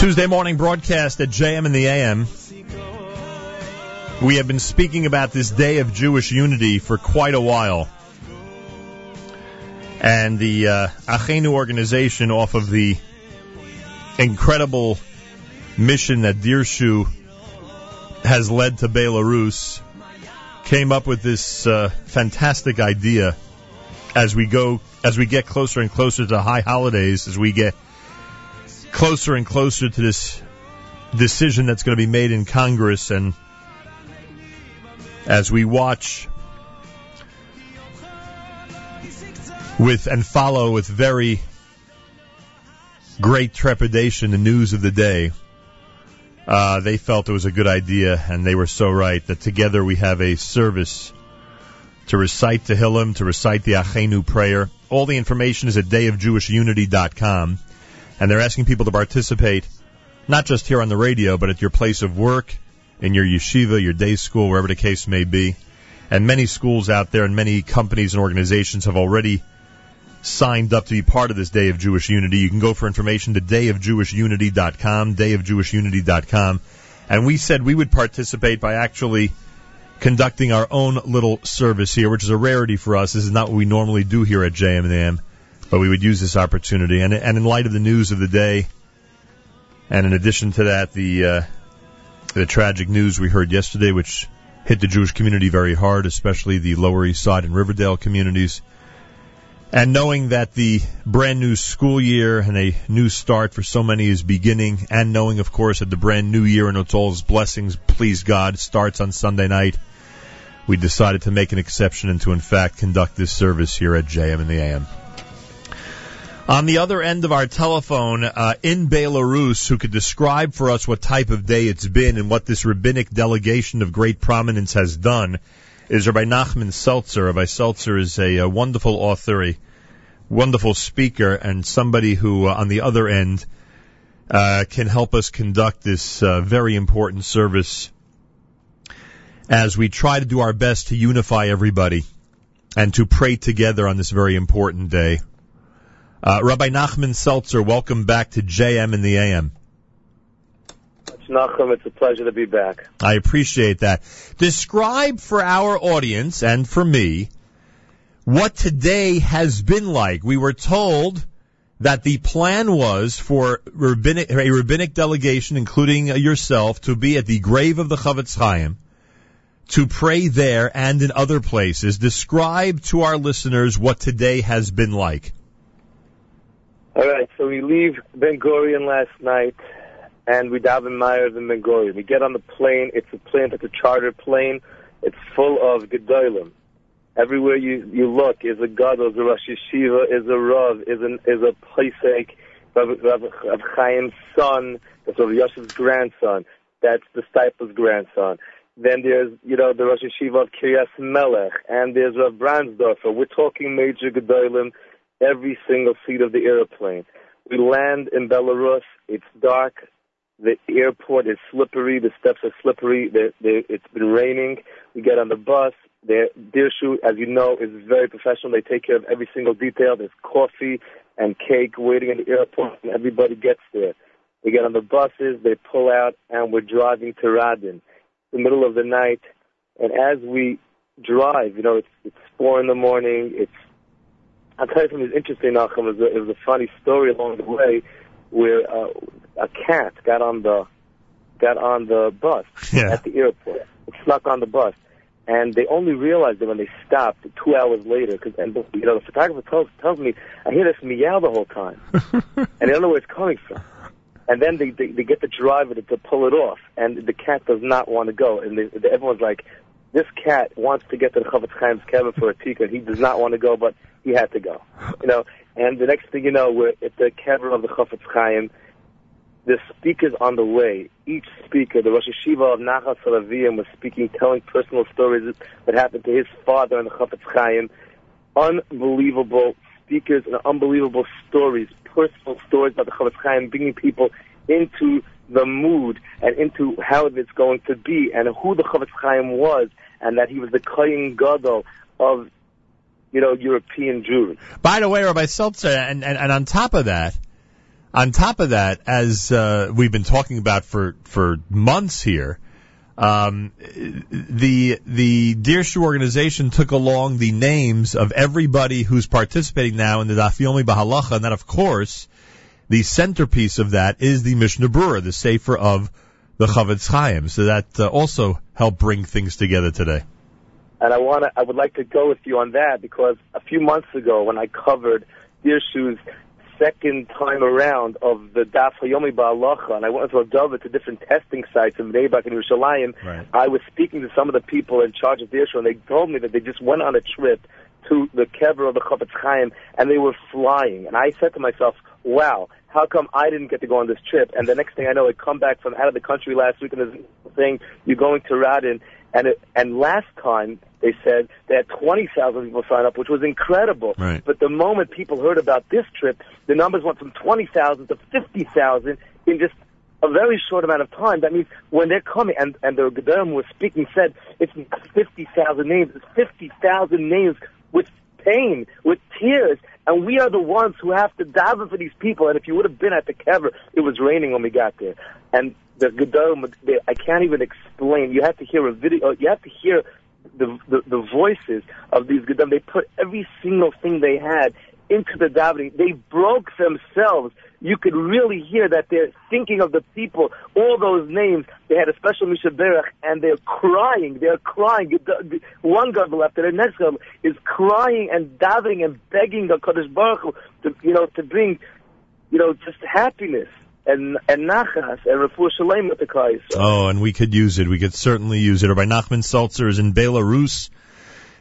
Tuesday morning broadcast at JM in the AM. We have been speaking about this day of Jewish unity for quite a while. And the uh, Achenu organization, off of the incredible mission that Dirshu has led to Belarus, came up with this uh, fantastic idea as we go, as we get closer and closer to high holidays, as we get closer and closer to this decision that's going to be made in Congress, and as we watch with and follow with very great trepidation the news of the day. Uh, they felt it was a good idea, and they were so right that together we have a service to recite Tehillim, to recite the Achenu prayer. All the information is at dayofjewishunity.com and they're asking people to participate not just here on the radio, but at your place of work, in your yeshiva, your day school, wherever the case may be. And many schools out there and many companies and organizations have already signed up to be part of this Day of Jewish Unity. You can go for information to dayofjewishunity.com, dayofjewishunity.com. And we said we would participate by actually conducting our own little service here, which is a rarity for us. This is not what we normally do here at JM&AM but we would use this opportunity. And, and in light of the news of the day, and in addition to that, the uh, the tragic news we heard yesterday, which hit the Jewish community very hard, especially the Lower East Side and Riverdale communities. And knowing that the brand new school year and a new start for so many is beginning, and knowing, of course, that the brand new year and its all blessings, please God, starts on Sunday night, we decided to make an exception and to, in fact, conduct this service here at JM and the AM. On the other end of our telephone, uh, in Belarus, who could describe for us what type of day it's been and what this rabbinic delegation of great prominence has done, is Rabbi Nachman Seltzer. Rabbi Seltzer is a, a wonderful author, a wonderful speaker, and somebody who, uh, on the other end, uh, can help us conduct this uh, very important service as we try to do our best to unify everybody and to pray together on this very important day. Uh, Rabbi Nachman Seltzer, welcome back to JM in the AM. It's Nachum. It's a pleasure to be back. I appreciate that. Describe for our audience and for me what today has been like. We were told that the plan was for rabbinic, a rabbinic delegation, including yourself, to be at the grave of the Chofetz Chaim, to pray there and in other places. Describe to our listeners what today has been like. All right, so we leave Ben Gurion last night, and we Myers in Ben Gurion. We get on the plane. It's a plane it's a charter plane. It's full of gedolim. Everywhere you you look is a gadol, is a Rosh Yeshiva, is a Rav, is an is a Pesach, Rav, Rav, Chaim's son, that's Rav grandson. That's the Stipler's grandson. Then there's, you know, the Rosh Yeshiva of Kiryas Melech, and there's Rav Brandsdorfer. We're talking major gedolim every single seat of the airplane. We land in Belarus. It's dark. The airport is slippery. The steps are slippery. They're, they're, it's been raining. We get on the bus. Their Dirshu, as you know, is very professional. They take care of every single detail. There's coffee and cake waiting in the airport, and everybody gets there. We get on the buses. They pull out, and we're driving to Radin, the middle of the night. And as we drive, you know, it's it's four in the morning. It's I'll tell you something interesting, Nachum. It was, a, it was a funny story along the way where uh, a cat got on the got on the bus yeah. at the airport. It snuck on the bus, and they only realized it when they stopped two hours later. Cause, and you know, the photographer tells tells me I hear this meow the whole time, and they don't know where it's coming from. And then they, they they get the driver to, to pull it off, and the cat does not want to go, and they, everyone's like, "This cat wants to get to the Chofetz Chaim's cabin for a tikka. He does not want to go, but he had to go. You know, and the next thing you know, we're at the cavern of the Chofetz Chaim. The speakers on the way. Each speaker, the Rosh Yeshiva of Nachal Salaviyim, was speaking, telling personal stories that happened to his father in the Chofetz Chaim. Unbelievable speakers and unbelievable stories, personal stories about the Chofetz Chaim, bringing people into the mood and into how it's going to be and who the Chofetz Chaim was and that he was the Kohen Gadol of you know, European Jews. By the way, Rabbi Seltzer, and, and, and on top of that, on top of that, as uh, we've been talking about for for months here, um, the the Dirshu organization took along the names of everybody who's participating now in the Daf Yomi Bahalacha, and that, of course, the centerpiece of that is the Mishnah Berurah, the Sefer of the Chofetz Chaim. So that uh, also helped bring things together today. And I want to, I would like to go with you on that because a few months ago when I covered Dirshu's second time around of the Daf Hayomi Ba'alacha, and I went to Adova to different testing sites in Neibach and Yerushalayim, right. I was speaking to some of the people in charge of the issue, and they told me that they just went on a trip to the kever of the Chofetz Chaim, and they were flying. And I said to myself, wow, how come I didn't get to go on this trip? And the next thing I know, I come back from out of the country last week, and they're saying, you're going to Radin, and it, and last time they said they had 20,000 people sign up, which was incredible. Right. But the moment people heard about this trip, the numbers went from 20,000 to 50,000 in just a very short amount of time. That means when they're coming, and, and the Gedolim was speaking, said it's 50,000 names, it's 50,000 names with pain, with tears, and we are the ones who have to daven for these people. And if you would have been at the kever, it was raining when we got there. And the Gedolim, I can't even explain. You have to hear a video, you have to hear the, the, the voices of these Gedolim. They put every single thing they had into the davening. They broke themselves. You could really hear that they're thinking of the people, all those names. They had a special Mi Shebeirach, and they're crying. They're crying. One God left, and the next gadol is crying and davening and begging the Kadosh Baruch Hu to, you know, to bring, you know, just happiness and and nachas and refuah shalem with the kais. Oh, and we could use it. We could certainly use it. Rabbi Nachman Seltzer is in Belarus.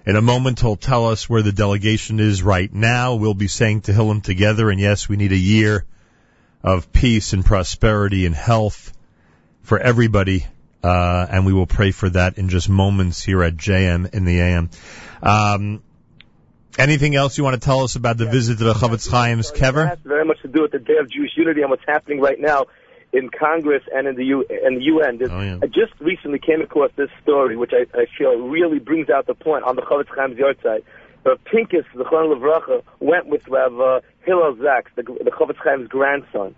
In a moment, he'll tell us where the delegation is right now. We'll be saying Tehillim together, and yes, we need a year of peace and prosperity and health for everybody, uh, and we will pray for that in just moments here at JM in the AM. Um, anything else you want to tell us about the visit to the Chofetz Chaim's kever? It has very much to do with the Day of Jewish Unity and what's happening right now in Congress and in the U and the UN. Oh, yeah. I just recently came across this story, which I, I feel really brings out the point on the Chofetz Chaim's yahrzeit. Uh, Pincus, the Chon Levracha, went with Rav uh, Hillel Zaks, the, the Chofetz Chaim's grandson,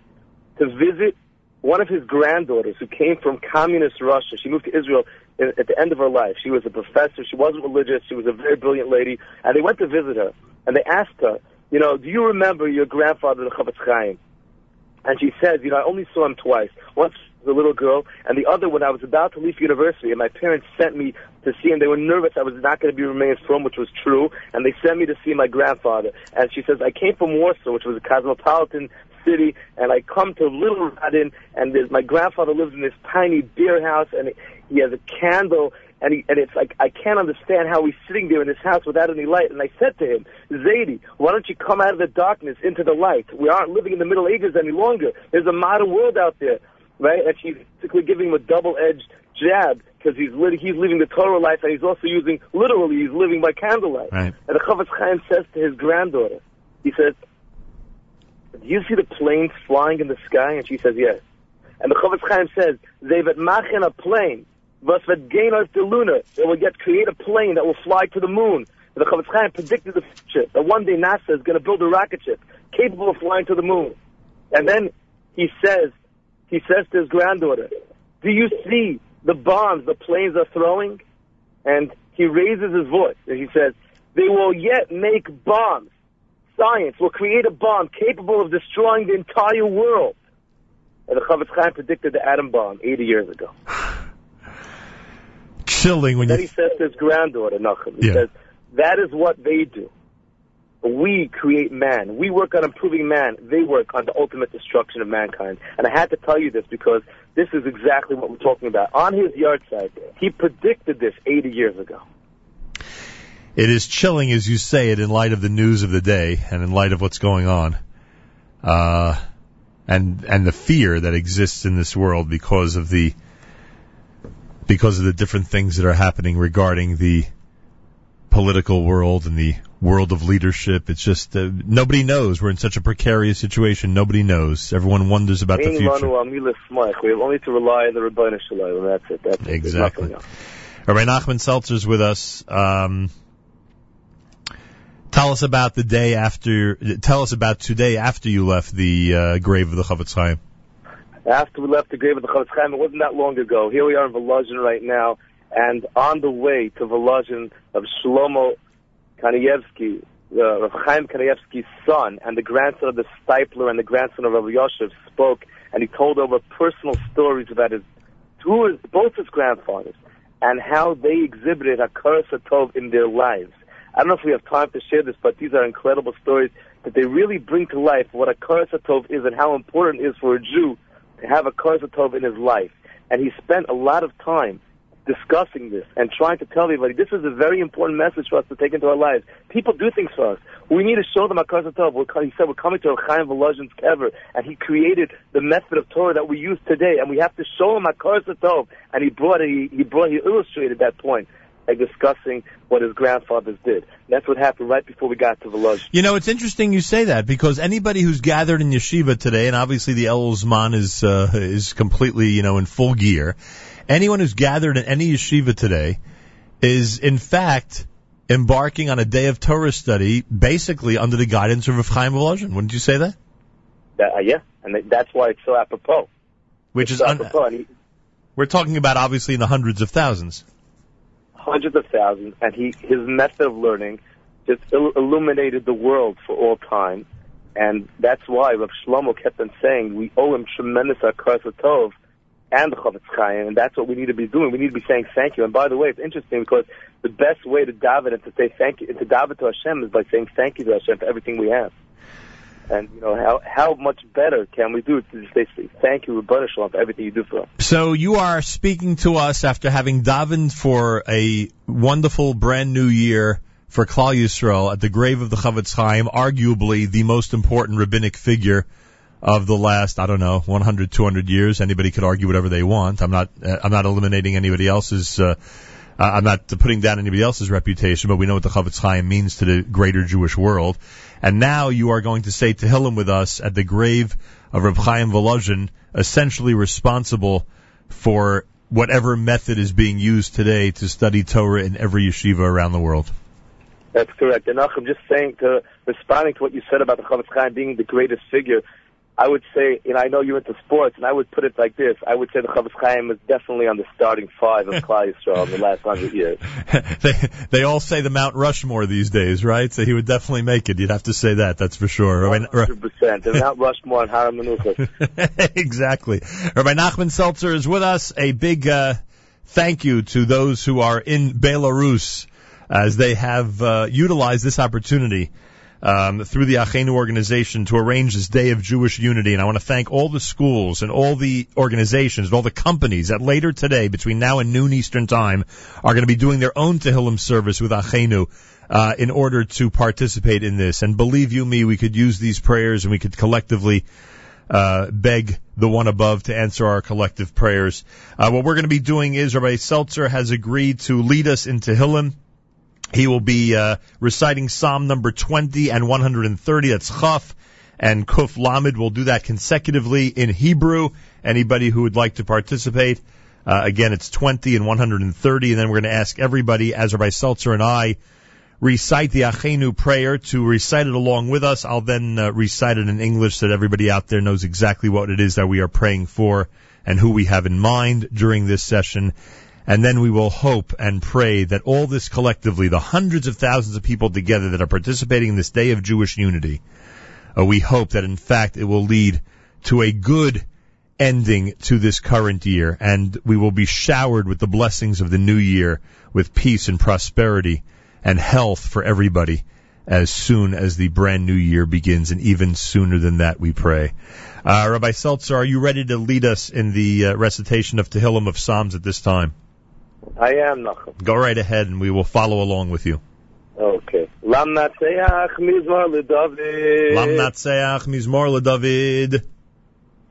to visit one of his granddaughters who came from communist Russia. She moved to Israel in, at the end of her life. She was a professor. She wasn't religious. She was a very brilliant lady. And they went to visit her. And they asked her, you know, do you remember your grandfather, the Chofetz Chaim? And she says, you know, I only saw him twice. Once as a little girl, and the other when I was about to leave university, and my parents sent me to see him. They were nervous I was not going to be remains from, which was true, and they sent me to see my grandfather. And she says, I came from Warsaw, which was a cosmopolitan city, and I come to Little Radin, and my grandfather lives in this tiny beer house, and he has a candle, and he, and it's like I can't understand how he's sitting there in his house without any light. And I said to him, Zadie, why don't you come out of the darkness into the light? We aren't living in the Middle Ages any longer. There's a modern world out there, right? And she's basically giving him a double-edged jab because he's lit- he's living the Torah life, and he's also using literally he's living by candlelight. Right. And the Chofetz Chaim says to his granddaughter, he says, "Do you see the planes flying in the sky?" And she says, "Yes." And the Chofetz Chaim says, "They wird machen a plane, was wird gehen auf the lunar. They will yet create a plane that will fly to the moon." The Chofetz Chaim predicted the future that one day NASA is going to build a rocket ship capable of flying to the moon. And then he says, he says to his granddaughter, "Do you see the bombs the planes are throwing?" And he raises his voice and he says, "They will yet make bombs. Science will create a bomb capable of destroying the entire world." And the Chofetz Chaim predicted the atom bomb 80 years ago. Chilling when Then you he says to his granddaughter, Nachum, he Yeah. says, that is what they do. We create man. We work on improving man. They work on the ultimate destruction of mankind. And I had to tell you this because this is exactly what we're talking about. On his yahrzeit, he predicted this 80 years ago. It is chilling as you say it in light of the news of the day and in light of what's going on. Uh, and, and the fear that exists in this world because of the, because of the different things that are happening regarding the political world and the world of leadership. It's just, uh, nobody knows. We're in such a precarious situation. Nobody knows. Everyone wonders about the future. lanu al milas smach. We have only to rely on the Shalom, and that's it. That's it. Exactly. else. Rabbi Nachman Seltzer's with us. Um, Tell us about the day after. Tell us about today after you left the uh, grave of the Chofetz Chaim. After we left the grave of the Chofetz Chaim, it wasn't that long ago. Here we are in Volozhin right now, and on the way to Volozhin of Shlomo Kanievsky, uh, Rav Chaim Kanievsky's son, and the grandson of the Stipler and the grandson of Rav Yoshev spoke, and he told over personal stories about his two, both his grandfathers and how they exhibited Hakaras Tov in their lives. I don't know if we have time to share this, but these are incredible stories that they really bring to life what a Tov is and how important it is for a Jew have a Tov in his life. And he spent a lot of time discussing this and trying to tell everybody this is a very important message for us to take into our lives. People do things for us. We need to show them Akar Tov. He said we're coming to a Chaim Volozhin's kever, and he created the method of Torah that we use today, and we have to show them Akar Tov. And he brought he, he brought, he illustrated that point by discussing what his grandfathers did. That's what happened right before we got to Volozhin. You know, it's interesting you say that because anybody who's gathered in yeshiva today, and obviously the Elul zman is uh, is completely you know in full gear anyone who's gathered in any yeshiva today is in fact embarking on a day of Torah study, basically under the guidance of Rav Chaim Volozhin. Wouldn't you say that? Uh, yeah, and that's why it's so apropos. Which it's is un- apropos. He, we're talking about obviously in the hundreds of thousands. Hundreds of thousands, and he his method of learning just il- illuminated the world for all time, and that's why Rav Shlomo kept on saying we owe him tremendous tov and the Chofetz Chaim, and that's what we need to be doing. We need to be saying thank you. And by the way, it's interesting because the best way to daven and to say thank you, and to daven to Hashem is by saying thank you to Hashem for everything we have. And you know how how much better can we do to say thank you, Ribono Shel Olam, for everything you do for us. So you are speaking to us after having davened for a wonderful brand new year for Klal Yisrael at the grave of the Chofetz Chaim, arguably the most important rabbinic figure of the last, I don't know, 100, 200 years. Anybody could argue whatever they want. I'm not, uh, I'm not eliminating anybody else's, uh, Uh, I'm not putting down anybody else's reputation, but we know what the Chofetz Chaim means to the greater Jewish world. And now you are going to say Tehillim with us at the grave of Reb Chaim Volozhin, essentially responsible for whatever method is being used today to study Torah in every yeshiva around the world. That's correct. And I'm just saying to responding to what you said about the Chofetz Chaim being the greatest figure. I would say, and I know you're into sports, and I would put it like this: I would say the Chofetz Chaim is definitely on the starting five of Klal Yisrael in the last hundred years. they they all say the Mount Rushmore these days, right? So he would definitely make it. You'd have to say that. That's for sure. One hundred percent. The Mount Rushmore and Haram exactly. Rabbi Nachman Seltzer is with us. A big uh, thank you to those who are in Belarus as they have uh, utilized this opportunity um, through the Achenu organization to arrange this day of Jewish unity. And I want to thank all the schools and all the organizations and all the companies that later today, between now and noon Eastern Time, are going to be doing their own Tehillim service with Achenu. Uh, in order to participate in this, and believe you me, we could use these prayers and we could collectively uh, beg the one above to answer our collective prayers. Uh, what we're going to be doing is Rabbi Seltzer has agreed to lead us into Tehillim. He will be uh, reciting Psalm number 20 and 130. That's Chaf and Kuf Lamed. We'll do that consecutively in Hebrew. Anybody who would like to participate, uh, again, it's 20 and 130. And then we're going to ask everybody, as Seltzer and I, recite the Achenu prayer to recite it along with us. I'll then uh, recite it in English so that everybody out there knows exactly what it is that we are praying for and who we have in mind during this session. And then we will hope and pray that all this collectively, the hundreds of thousands of people together that are participating in this day of Jewish unity, uh, we hope that in fact it will lead to a good ending to this current year and we will be showered with the blessings of the new year with peace and prosperity and health for everybody as soon as the brand new year begins and even sooner than that we pray. Uh, Rabbi Seltzer, are you ready to lead us in the uh, recitation of Tehillim of Psalms at this time? I am Nachum. Go right ahead, and we will follow along with you. Okay. Lam natseach mizmor leDavid. Lam natseach mizmor leDavid.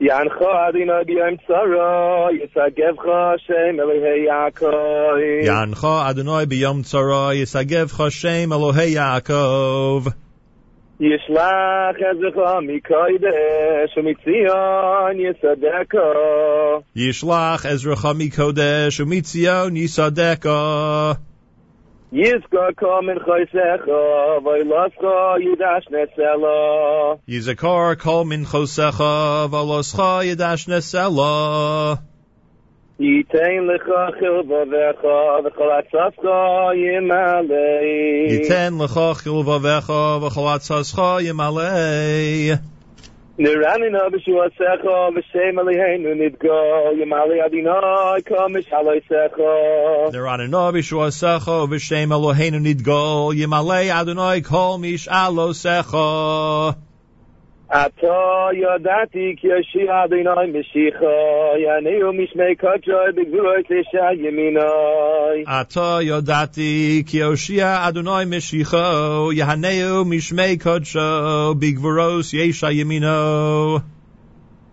Yancho Adonai b'yom tzara, yisagevcha Hashem Elohei Yaakov. Yancho Adonai b'yom tzara, yisagevcha Hashem Elohei Yaakov. ישלח עזרך מקודש ומציון יסדקו. ישלח עזרך מקודש ומציון יסדקו. Yizkar min chosecha, v'iloscha yidash nesela. Yizakar kol min chosecha, v'iloscha yidash nesela. Yitain lecha chilvavecha, v'cholatzascha yimalei. Yiten lecha chilvavecha, v'cholatzascha yimalei. Niranina b'shuasecha, v'shem aliheinu nidgo, yimali adinai kamish aloisecha. Neranina b'shuasecha, v'shem Eloheinu nidgol, yimalei Adonai kol mish alosecha. Ata yodati ki yoshi adonai mishicho, yaneu mishmei kotro begvuros lesha yeminoi. Ato yodati ki yoshi adonai mishicho, yaneu mishmei kotro begvuros yesha yeminoi.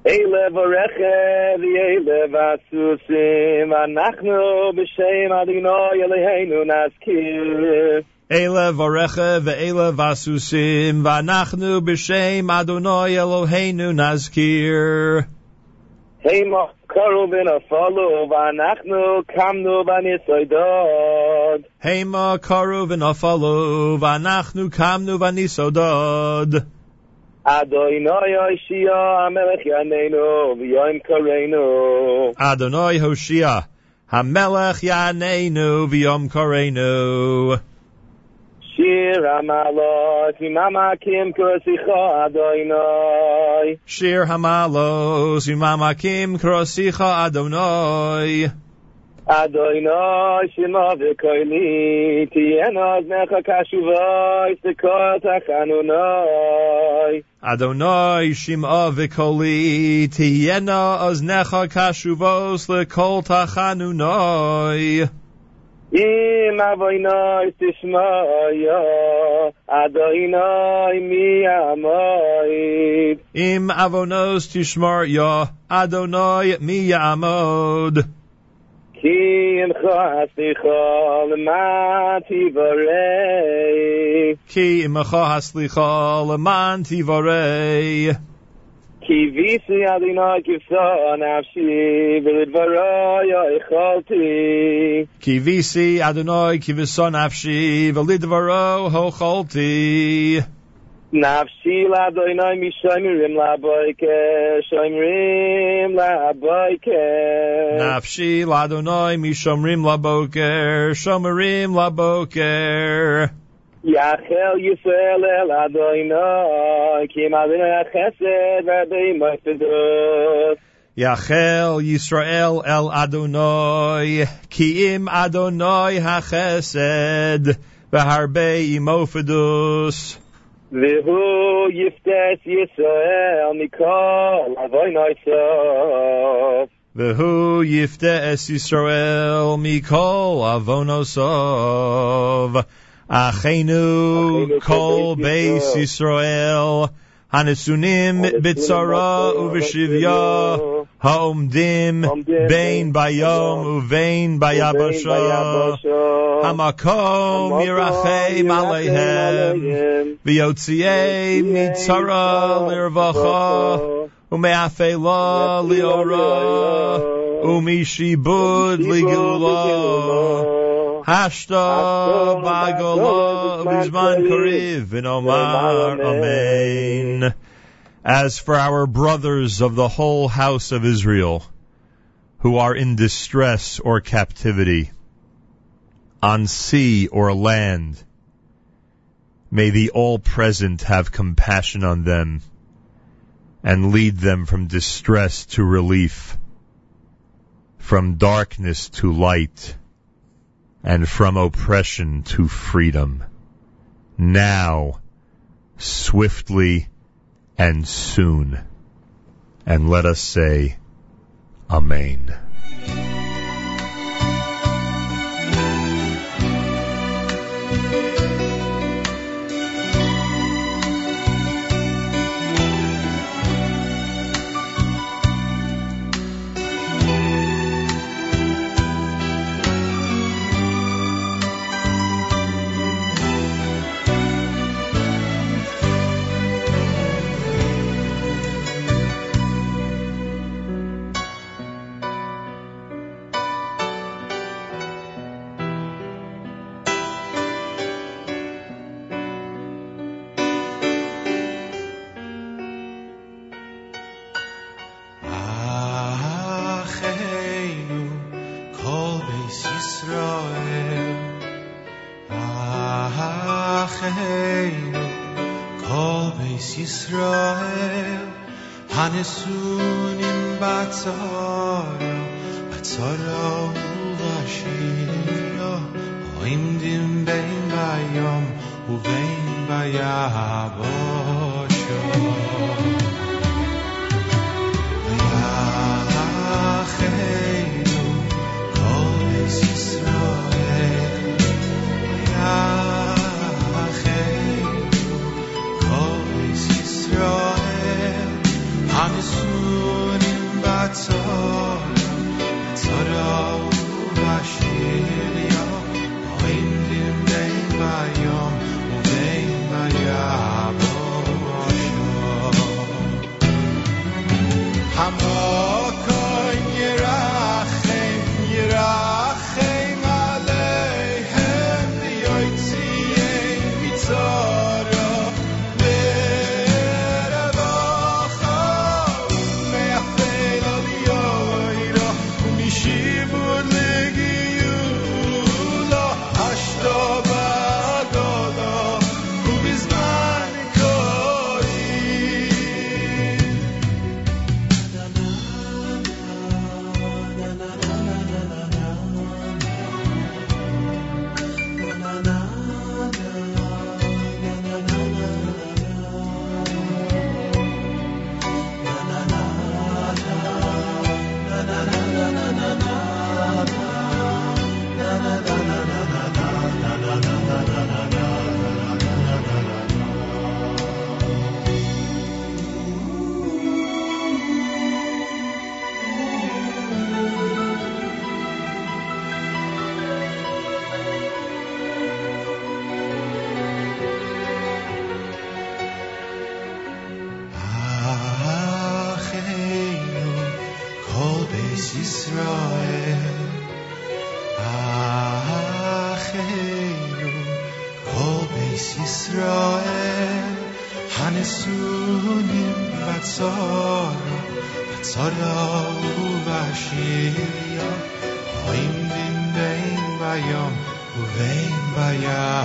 Elev orechem, elev asusim, anachnu b'shem adonai Eloheinu naskir. Ele Varecha Ve'ele Vasusim Vanachnu B'Shem Adonai Eloheinu Nazkir Hema karu bin afalu, v'anachnu kamnu b'nisoidod. Hema Karu V'Nafalu Vanachnu Kamnu Vanisodod Adonai Yoshia, Amelech Yaneinu, v'yoim kareinu. Adonai Hoshia Hamelech Yaneinu V'Yom Koreinu Shir amalot, v'mamakim kursicha Adonai. Shir Hamalos Imamakim Krosicha Adonai Adonai shema v'koili, tiyena aznecha kashuva, istikot achanunai. Adonai Shim'a v'koli tiyena oznecha kashuvos lekol tachanunoi. Im avoinai tishmaya, Adonai mi amoid. Im avonos tishmar ya Adonai mi ya'amod. Ki imcha aslicha l'ma tivarei. Ki imacha haslicha leman tivarei. Ki visi Adonai kivsa nafshi, v'lidvaraya ichalti. Ki visi Adonai kivison afshi v'lidvaro hocholti. Nafshi l'Adonai mishomirim laboike, shomirim laboike. Nafshi ladonai mishomrim laboker shomerim laboker. Yachel Yisrael el Adonai, ki Adonai chesed v'adei moifedot. Yachel Yisrael el Adonai, ki im Adonai hachesed, v'harbe imofedus. V'hu yiftes Yisrael mikol Adonai sof. V'hu yifte es Yisrael mikol avonosov. Achenu kol beis Yisrael. Hanesunim bitzara uveshivya. Haomdim bein bayom uvein bayabasha. Hamakom yirachem aleihem. V'yotziei mitzara lirvacha. Umeafela liora. Umishibud ligula. Hashta bizman kariv Amen. As for our brothers of the whole house of Israel, who are in distress or captivity, on sea or land, may the All-Present have compassion on them and lead them from distress to relief, from darkness to light, and from oppression to freedom. Now, swiftly and soon. And let us say, Amen. 바처럼 우가시려 보임딘 베인 바염 우베인 바야 보셔 عطار عطارا وشیلیا این دیم دی بیام و دی بیاباشا اسرائیل הנשואים בצרה, בצרה ובעשייה, רואים בין בין ביום ובין ביבשה.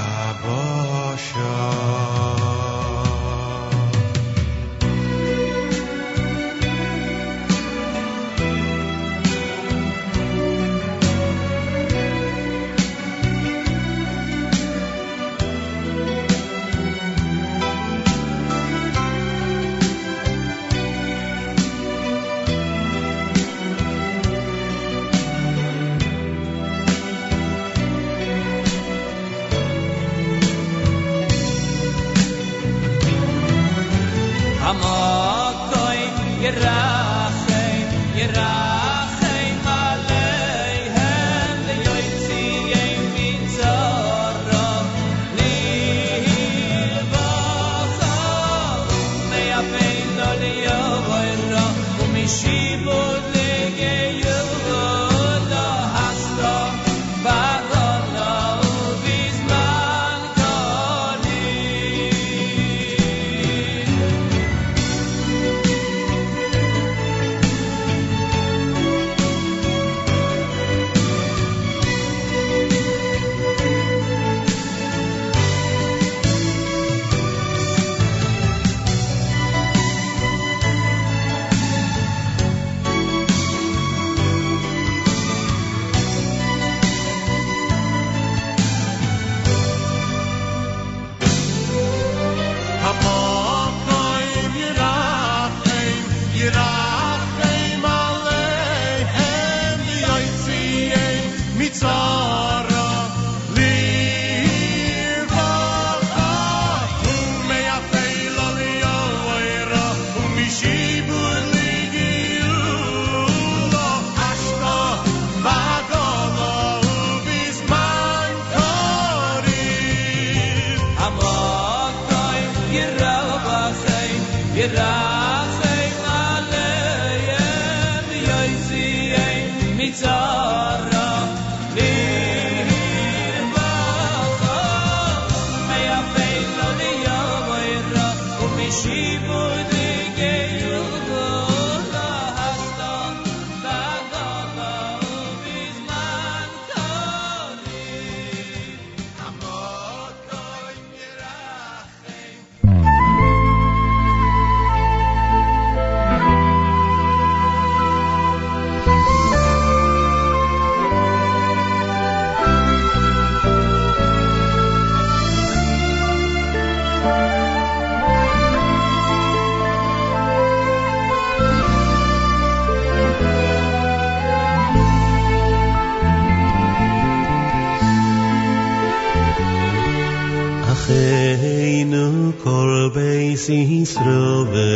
Achenu kol beis Yisrove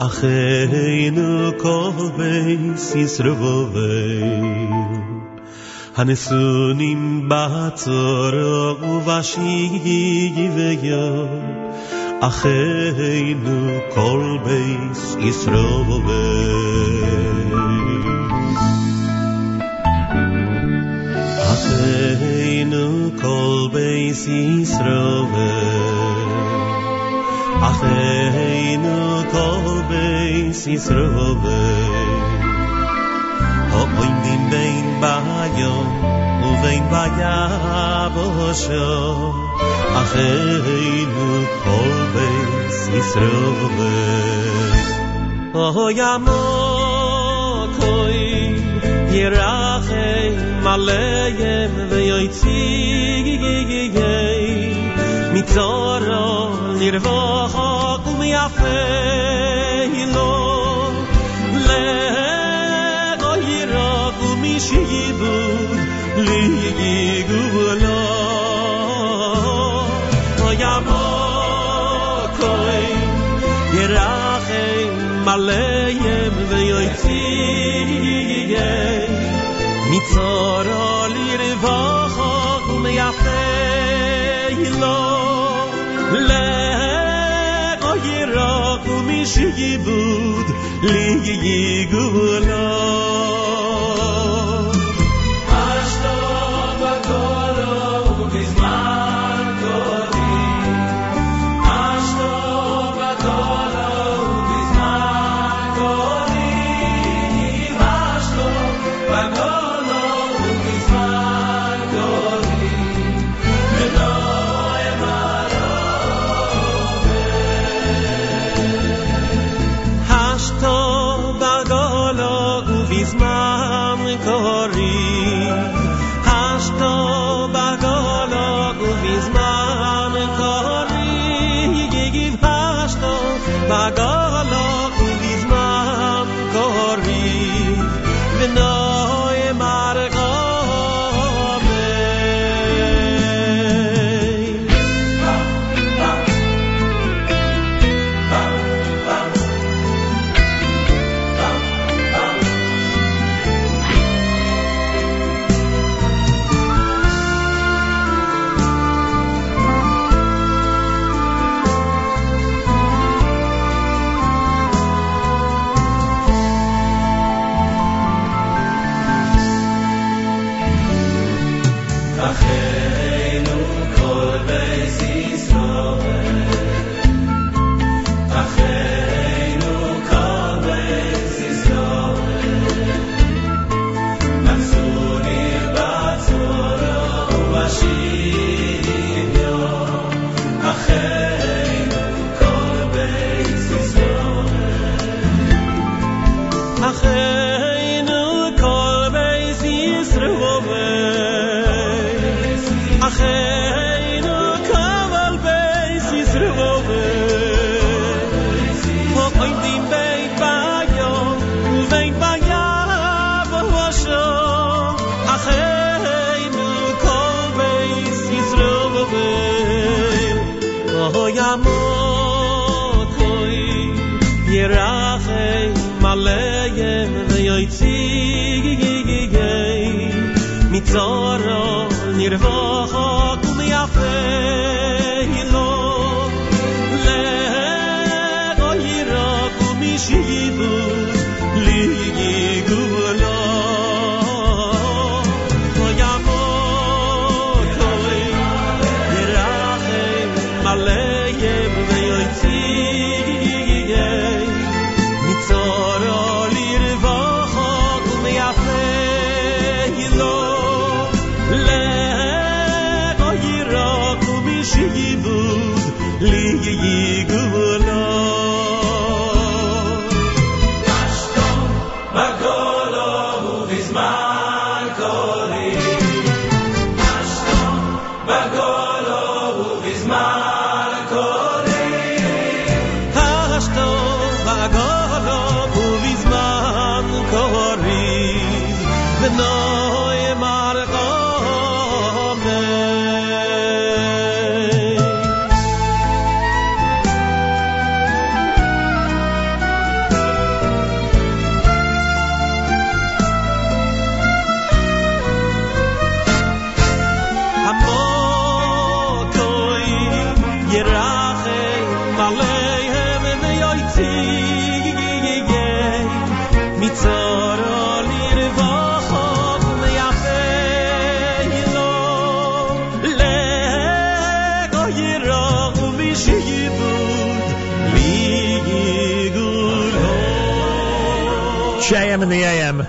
Achenu kol beis Yisrove Hanesunim batzor uvashi yivyo Achenu kol beis Yisrove Achenu kol beis Yisroel. Acheinu kol beis Yisroel. Ho'oim din bein bayom Uvein bayabosho Acheinu kol beis Yisroel ירחם מאַל ימ גיגיגי מצורו יג ומיפה יג מיט ירוק ניר וואָח קומ יאַפ אין ויועצי מצור עלי רבוח ומייפה לו לגוי רק ומשי יבוד לי יגולו JM in the AM.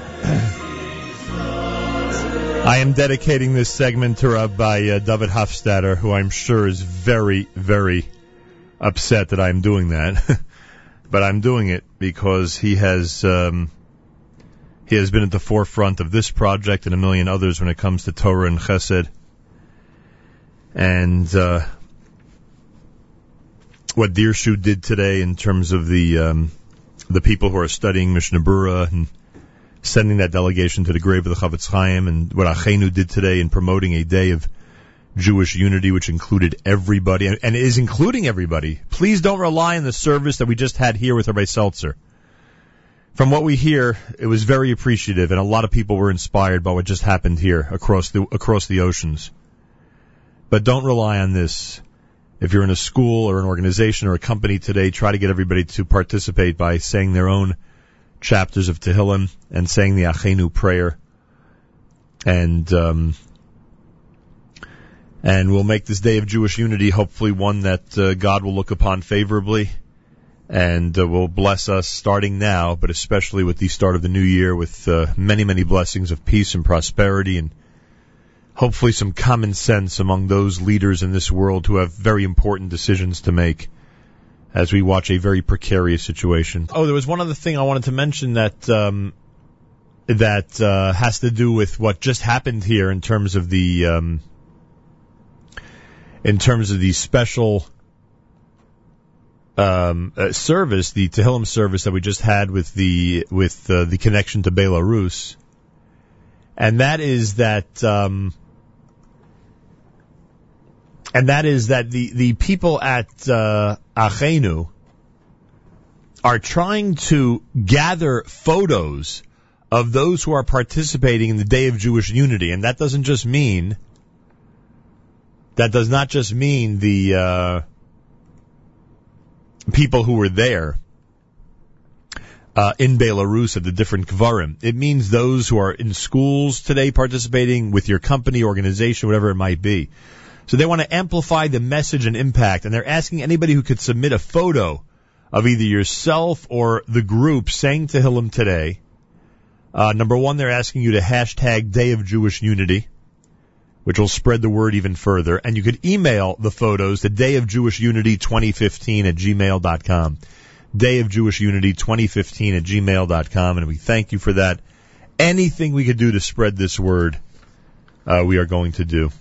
I am dedicating this segment to Rabbi uh, David Hofstedter, who I'm sure is very, very upset that I'm doing that. but I'm doing it because he has um, he has been at the forefront of this project and a million others when it comes to Torah and Chesed. And uh, what Dirshu did today in terms of the um, the people who are studying Mishnah Berurah and sending that delegation to the grave of the Chofetz Chaim, and what Achenu did today in promoting a day of Jewish unity, which included everybody and, and is including everybody. Please don't rely on the service that we just had here with Rabbi Seltzer. From what we hear, it was very appreciative, and a lot of people were inspired by what just happened here across the across the oceans. But don't rely on this. If you're in a school or an organization or a company today, try to get everybody to participate by saying their own chapters of Tehillim and saying the Achenu prayer. And, um, and we'll make this day of Jewish unity hopefully one that uh, God will look upon favorably and uh, will bless us starting now, but especially with the start of the new year with uh, many, many blessings of peace and prosperity and hopefully some common sense among those leaders in this world who have very important decisions to make as we watch a very precarious situation. Oh, there was one other thing I wanted to mention that um, that uh, has to do with what just happened here in terms of the um, in terms of the special um, uh, service, the Tehillim service that we just had with the with uh, the connection to Belarus, and that is that. Um, and that is that the, the people at uh, Achenu are trying to gather photos of those who are participating in the Day of Jewish Unity, and that doesn't just mean that does not just mean the uh, people who were there uh, in Belarus at the different kvarim. It means those who are in schools today participating with your company, organization, whatever it might be. So they want to amplify the message and impact, and they're asking anybody who could submit a photo of either yourself or the group saying to Tehillim today. Uh, number one, they're asking you to hashtag Day of Jewish Unity, which will spread the word even further. And you could email the photos to Day of Jewish Unity 2015 at gmail.com. Day of Jewish Unity 2015 at gmail.com. And we thank you for that. Anything we could do to spread this word, uh, we are going to do.